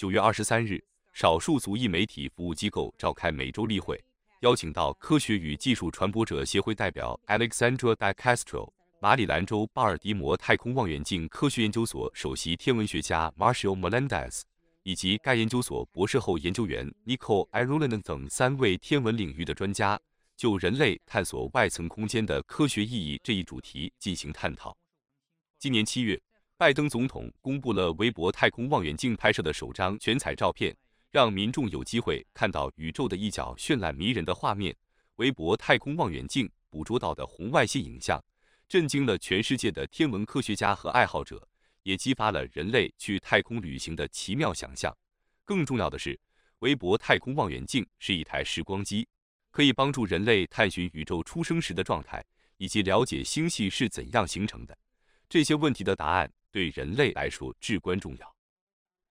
九月二十三日，少数族裔媒体服务机构召开每周例会，邀请到科学与技术传播者协会代表 Alexandra d i Castro、马里兰州巴尔的摩太空望远镜科学研究所首席天文学家 Marshall Melendez 以及该研究所博士后研究员 Nicole Irulan 等三位天文领域的专家，就人类探索外层空间的科学意义这一主题进行探讨。今年七月。拜登总统公布了微博太空望远镜拍摄的首张全彩照片，让民众有机会看到宇宙的一角绚烂迷人的画面。微博太空望远镜捕捉到的红外线影像，震惊了全世界的天文科学家和爱好者，也激发了人类去太空旅行的奇妙想象。更重要的是，微博太空望远镜是一台时光机，可以帮助人类探寻宇宙出生时的状态，以及了解星系是怎样形成的。这些问题的答案。对人类来说至关重要。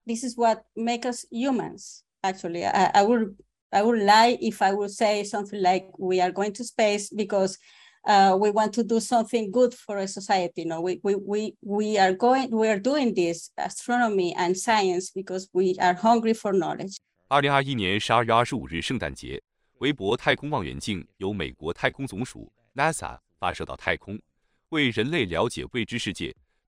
This is what makes us humans. Actually, I, I would I would lie if I would say something like we are going to space because uh, we want to do something good for a society. You know, we, we, we, we are going, we are doing this astronomy and science because we are hungry for knowledge. 二零二一年十二月二十五日圣诞节，微博太空望远镜由美国太空总署 NASA 发射到太空，为人类了解未知世界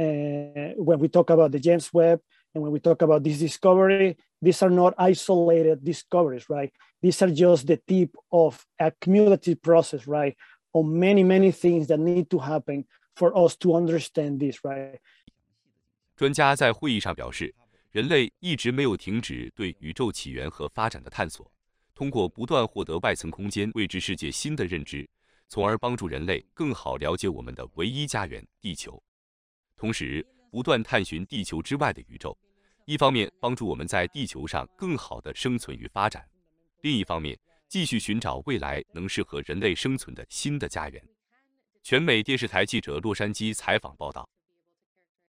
Uh, when we talk about the James Webb and when we talk about this discovery, these are not isolated discoveries, right? These are just the tip of a cumulative process, right? On many, many things that need to happen for us to understand this, right? 专家在会议上表示，人类一直没有停止对宇宙起源和发展的探索，通过不断获得外层空间未知世界新的认知，从而帮助人类更好了解我们的唯一家园——地球。同时，不断探寻地球之外的宇宙，一方面帮助我们在地球上更好的生存与发展，另一方面继续寻找未来能适合人类生存的新的家园。全美电视台记者洛杉矶采访报道。